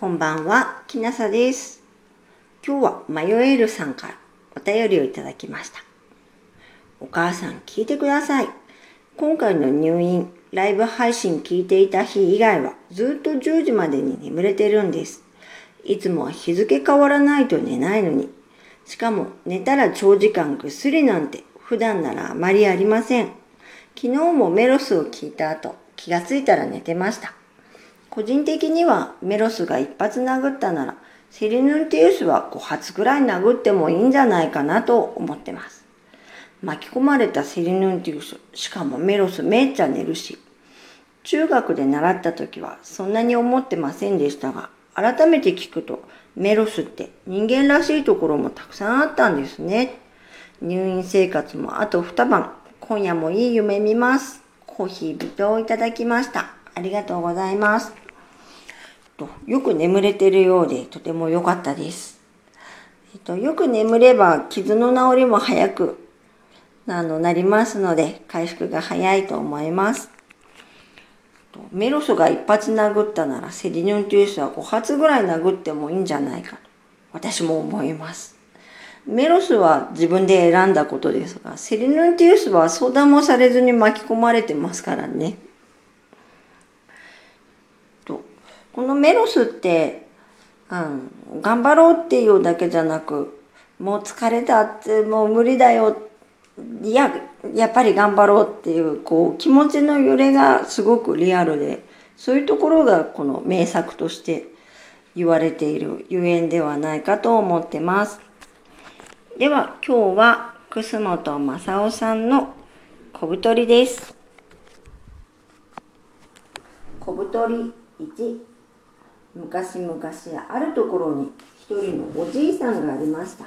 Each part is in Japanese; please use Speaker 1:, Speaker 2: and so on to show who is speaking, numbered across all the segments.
Speaker 1: こんばんは、きなさです。今日は迷えるさんからお便りをいただきました。お母さん聞いてください。今回の入院、ライブ配信聞いていた日以外はずっと10時までに眠れてるんです。いつもは日付変わらないと寝ないのに。しかも寝たら長時間ぐっすりなんて普段ならあまりありません。昨日もメロスを聞いた後、気がついたら寝てました。個人的にはメロスが一発殴ったならセリヌンティウスは5発ぐらい殴ってもいいんじゃないかなと思ってます。巻き込まれたセリヌンティウス、しかもメロスめっちゃ寝るし。中学で習った時はそんなに思ってませんでしたが、改めて聞くとメロスって人間らしいところもたくさんあったんですね。入院生活もあと2晩、今夜もいい夢見ます。コーヒー微糖をいただきました。ありがとうございます。とよく眠れてるようでとても良かったです。えっと、よく眠れば傷の治りも早くあのなりますので回復が早いと思います。とメロスが一発殴ったならセリヌンティウスは5発ぐらい殴ってもいいんじゃないかと私も思います。メロスは自分で選んだことですが、セリヌンティウスは相談もされずに巻き込まれてますからね。とこのメロスって、うん、頑張ろうっていうだけじゃなく、もう疲れたって、もう無理だよ。いや、やっぱり頑張ろうっていう、こう、気持ちの揺れがすごくリアルで、そういうところがこの名作として言われているゆえんではないかと思ってます。では今日は楠本正夫さんの小太りです。小太り1昔々あるところに一人のおじいさんがありました。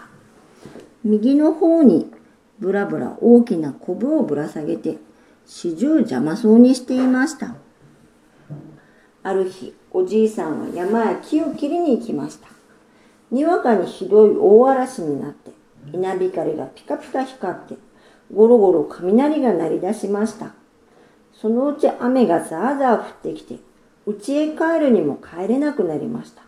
Speaker 1: 右の方にぶらぶら大きなコブをぶら下げて始終邪魔そうにしていました。ある日おじいさんは山や木を切りに行きました。にわかにひどい大嵐になって稲光がピカピカ光ってゴロゴロ雷が鳴り出しましたそのうち雨がザーザー降ってきて家へ帰るにも帰れなくなりました。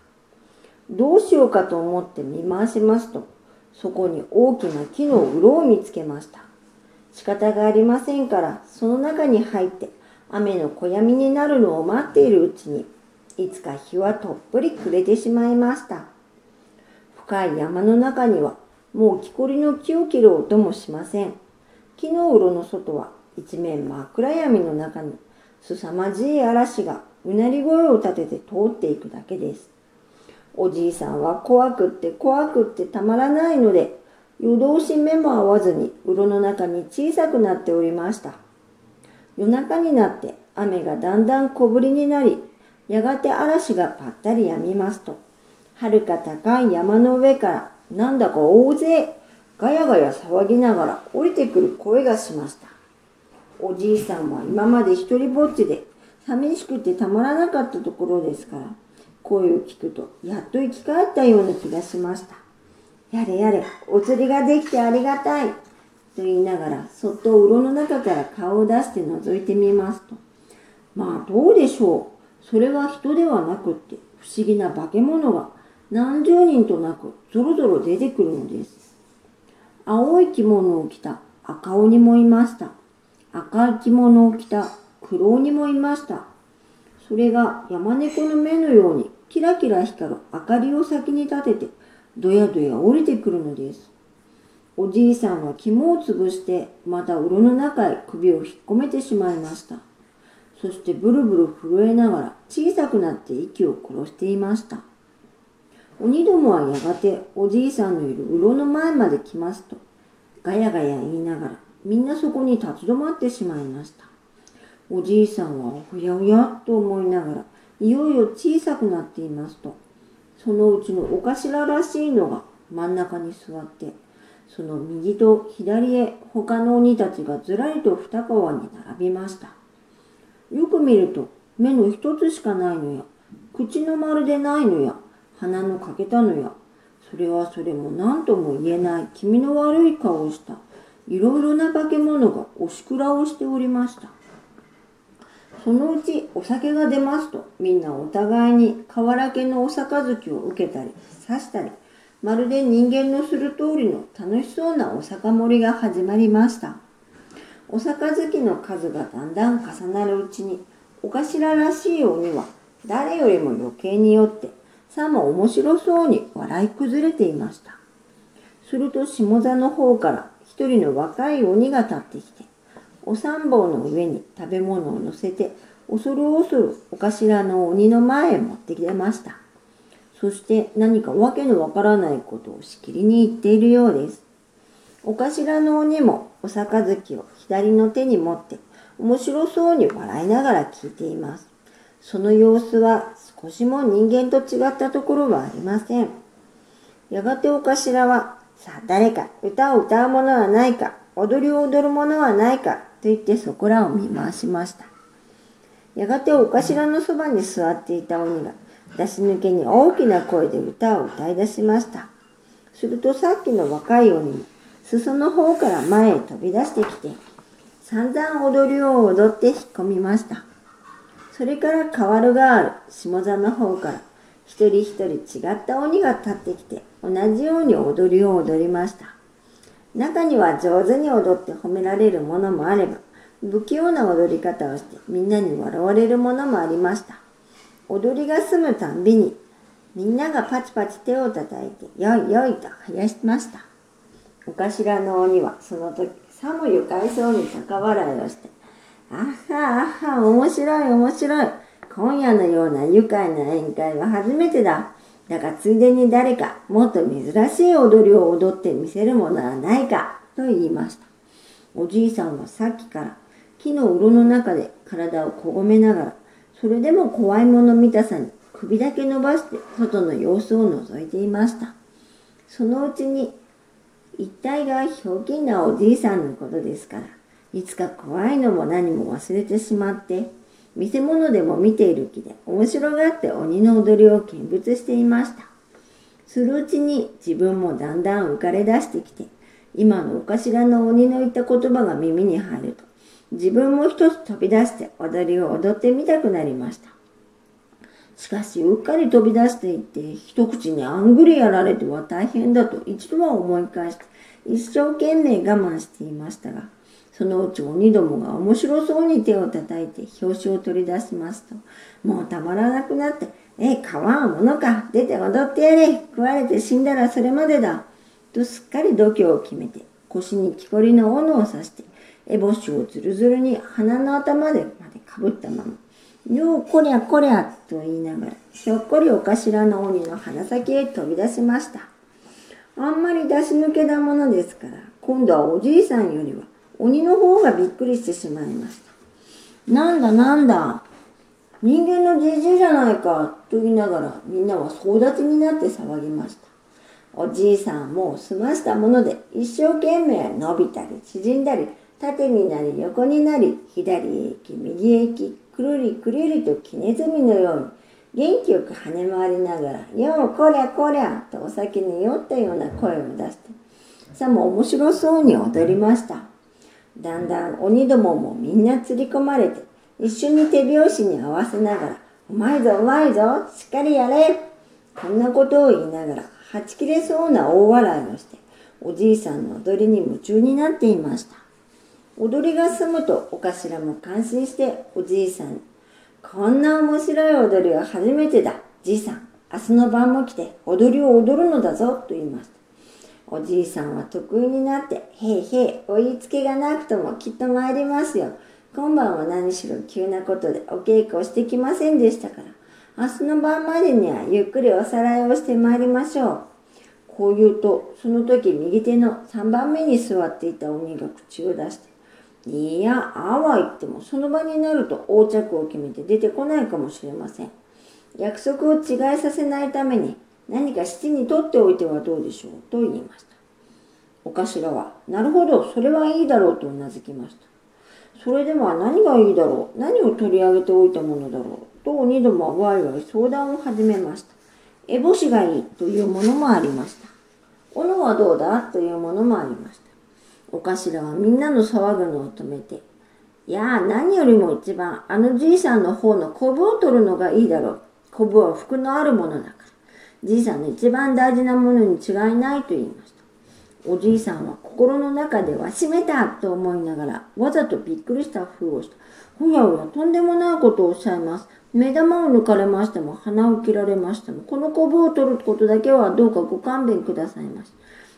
Speaker 1: どうしようかと思って見回しますとそこに大きな木の洞を見つけました。仕方がありませんからその中に入って雨の小闇になるのを待っているうちにいつか日はとっぷり暮れてしまいました。深い山の中にはもう木こりの木を切る音もしません。木のうろの外は一面真っ暗闇の中に凄まじい嵐がうなり声を立てて通っていくだけです。おじいさんは怖くって怖くってたまらないので夜通し目も合わずにうろの中に小さくなっておりました。夜中になって雨がだんだん小降りになりやがて嵐がぱったり止みますと遥か高い山の上からなんだか大勢ガヤガヤ騒ぎながら降りてくる声がしました。おじいさんは今まで一人ぼっちで寂しくてたまらなかったところですから声を聞くとやっと生き返ったような気がしました。やれやれ、お釣りができてありがたい。と言いながらそっとうろの中から顔を出して覗いてみますとまあどうでしょうそれは人ではなくって不思議な化け物が何十人となくぞろぞろ出てくるのです。青い着物を着た赤鬼もいました。赤い着物を着た黒鬼もいました。それが山猫の目のようにキラキラ光る明かりを先に立ててどやどや降りてくるのです。おじいさんは肝を潰してまた鱗の中へ首を引っ込めてしまいました。そしてブルブル震えながら小さくなって息を殺していました。鬼どもはやがておじいさんのいる洞の前まで来ますと、ガヤガヤ言いながらみんなそこに立ち止まってしまいました。おじいさんはおやおやと思いながら、いよいよ小さくなっていますと、そのうちのお頭らしいのが真ん中に座って、その右と左へ他の鬼たちがずらりと二川に並びました。よく見ると目の一つしかないのや、口の丸でないのや、鼻の欠けたのや、それはそれも何とも言えない気味の悪い顔をしたいろいろな化け物がおしくらをしておりました。そのうちお酒が出ますとみんなお互いに河原家のお杯を受けたり刺したりまるで人間のする通りの楽しそうなお酒盛りが始まりました。お杯の数がだんだん重なるうちにお頭らしい鬼は誰よりも余計によってさも面白そうに笑い崩れていました。すると下座の方から一人の若い鬼が立ってきてお三棒の上に食べ物を乗せて恐る恐るお頭の鬼の前へ持ってきてました。そして何かわけのわからないことをしきりに言っているようです。お頭の鬼もお杯を左の手に持って面白そうに笑いながら聞いています。その様子は少しも人間と違ったところはありません。やがてお頭は、さあ誰か歌を歌う者はないか、踊りを踊る者はないかと言ってそこらを見回しました。やがてお頭のそばに座っていた鬼が出し抜けに大きな声で歌を歌い出しました。するとさっきの若い鬼も裾の方から前へ飛び出してきて散々踊りを踊って引っ込みました。それから変わるがある下座の方から一人一人違った鬼が立ってきて同じように踊りを踊りました。中には上手に踊って褒められるものもあれば、不器用な踊り方をしてみんなに笑われるものもありました。踊りが済むたんびに、みんながパチパチ手を叩いて、よいよいと生やしました。お頭の鬼はその時、さも愉快そうに高笑いをして、あはあは、面白い面白い。今夜のような愉快な宴会は初めてだ。だがついでに誰かもっと珍しい踊りを踊ってみせるものはないかと言いました。おじいさんはさっきから木のうろの中で体をこごめながら、それでも怖いもの見たさに首だけ伸ばして外の様子を覗いていました。そのうちに、一体がひょうきんなおじいさんのことですから、いつか怖いのも何も忘れてしまって、見せ物でも見ている気で面白がって鬼の踊りを見物していました。するうちに自分もだんだん浮かれ出してきて、今のお頭の鬼の言った言葉が耳に入ると、自分も一つ飛び出して踊りを踊ってみたくなりました。しかし、うっかり飛び出していって、一口にあんぐりやられては大変だと一度は思い返して、一生懸命我慢していましたが、そのうち鬼どもが面白そうに手を叩いて表紙を取り出しますと、もうたまらなくなって、え、かわんものか、出て踊ってやれ、食われて死んだらそれまでだ、とすっかり度胸を決めて、腰に木こりの斧を刺して、烏帽子をずるずるに鼻の頭でまでかぶったまま、ようこりゃこりゃと言いながら、ひょっこりお頭の鬼の鼻先へ飛び出しました。あんまり出し抜けたものですから、今度はおじいさんよりは鬼の方がびっくりしてしまいました。なんだなんだ、人間のじじいじゃないか、と言いながらみんなは総立ちになって騒ぎました。おじいさんも済ましたもので一生懸命伸びたり縮んだり、縦になり横になり、左へ行き右へ行き、くるりくるりとキネズミのように元気よく跳ね回りながら、ようこりゃこりゃとお酒に酔ったような声を出して、さも面白そうに踊りました。だんだん鬼どももみんな釣り込まれて、一緒に手拍子に合わせながら、うまいぞうまいぞ、しっかりやれこんなことを言いながら、はち切れそうな大笑いをして、おじいさんの踊りに夢中になっていました。踊りが済むとお頭も感心しておじいさんに、こんな面白い踊りは初めてだ。じいさん、明日の晩も来て踊りを踊るのだぞ、と言いました。おじいさんは得意になって、へいへい、お言いつけがなくともきっと参りますよ。今晩は何しろ急なことでお稽古をしてきませんでしたから、明日の晩までにはゆっくりおさらいをして参りましょう。こう言うと、その時右手の3番目に座っていた鬼が口を出して、いや、ああは言ってもその場になると横着を決めて出てこないかもしれません。約束を違いさせないために何か七に取っておいてはどうでしょうと言いました。お頭は、なるほど、それはいいだろうとうなずきました。それでは何がいいだろう何を取り上げておいたものだろうと鬼どもはわいわい相談を始めました。烏帽子がいいというものもありました。斧はどうだというものもありました。お頭はみんなの騒ぐのを止めて、いやあ、何よりも一番、あのじいさんの方のコブを取るのがいいだろう。コブは服のあるものだから。じいさんの一番大事なものに違いないと言いました。おじいさんは心の中では閉めたと思いながら、わざとびっくりした風をした。おやおや、とんでもないことをおっしゃいます。目玉を抜かれましても、鼻を切られましても、このコブを取ることだけはどうかご勘弁くださいまし。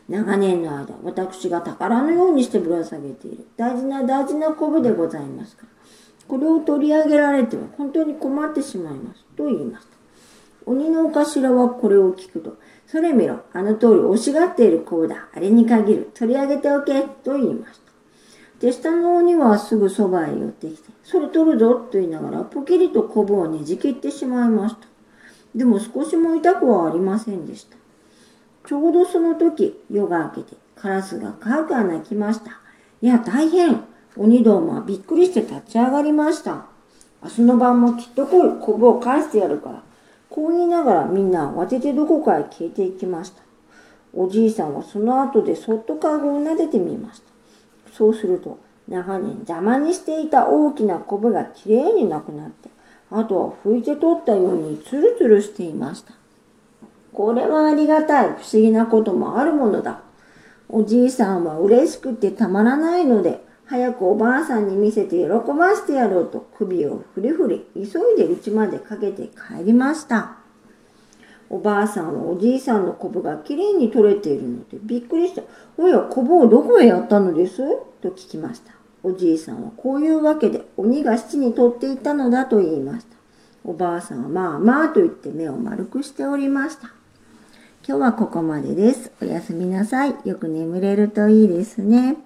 Speaker 1: 長年の間、私が宝のようにしてぶら下げている大事な大事なコブでございますから、これを取り上げられては本当に困ってしまいます。と言いました。鬼のお頭はこれを聞くと、それ見ろ、あの通り欲しがっているコブだ、あれに限る、取り上げておけ、と言いました。手下の鬼はすぐそばへ寄ってきて、それ取るぞ、と言いながら、ポキリとコブをねじ切ってしまいました。でも少しも痛くはありませんでした。ちょうどその時、夜が明けて、カラスがカウカウ鳴きました。いや、大変鬼どもはびっくりして立ち上がりました。明日の晩もきっと来い、コブを返してやるから。こう言いながらみんな慌ててどこかへ消えていきました。おじいさんはその後でそっとカゴを撫でてみました。そうすると、長年邪魔にしていた大きなコブがきれいになくなって、あとは拭いて取ったようにツルツルしていました。これはありがたい不思議なこともあるものだ。おじいさんは嬉しくてたまらないので、早くおばあさんに見せて喜ばせてやろうと首をふりふり急いで家までかけて帰りました。おばあさんはおじいさんのコブがきれいに取れているのでびっくりした。おや、コブをどこへやったのです？と聞きました。おじいさんはこういうわけで鬼が七に取っていたのだと言いました。おばあさんはまあまあと言って目を丸くしておりました。今日はここまでです。おやすみなさい。よく眠れるといいですね。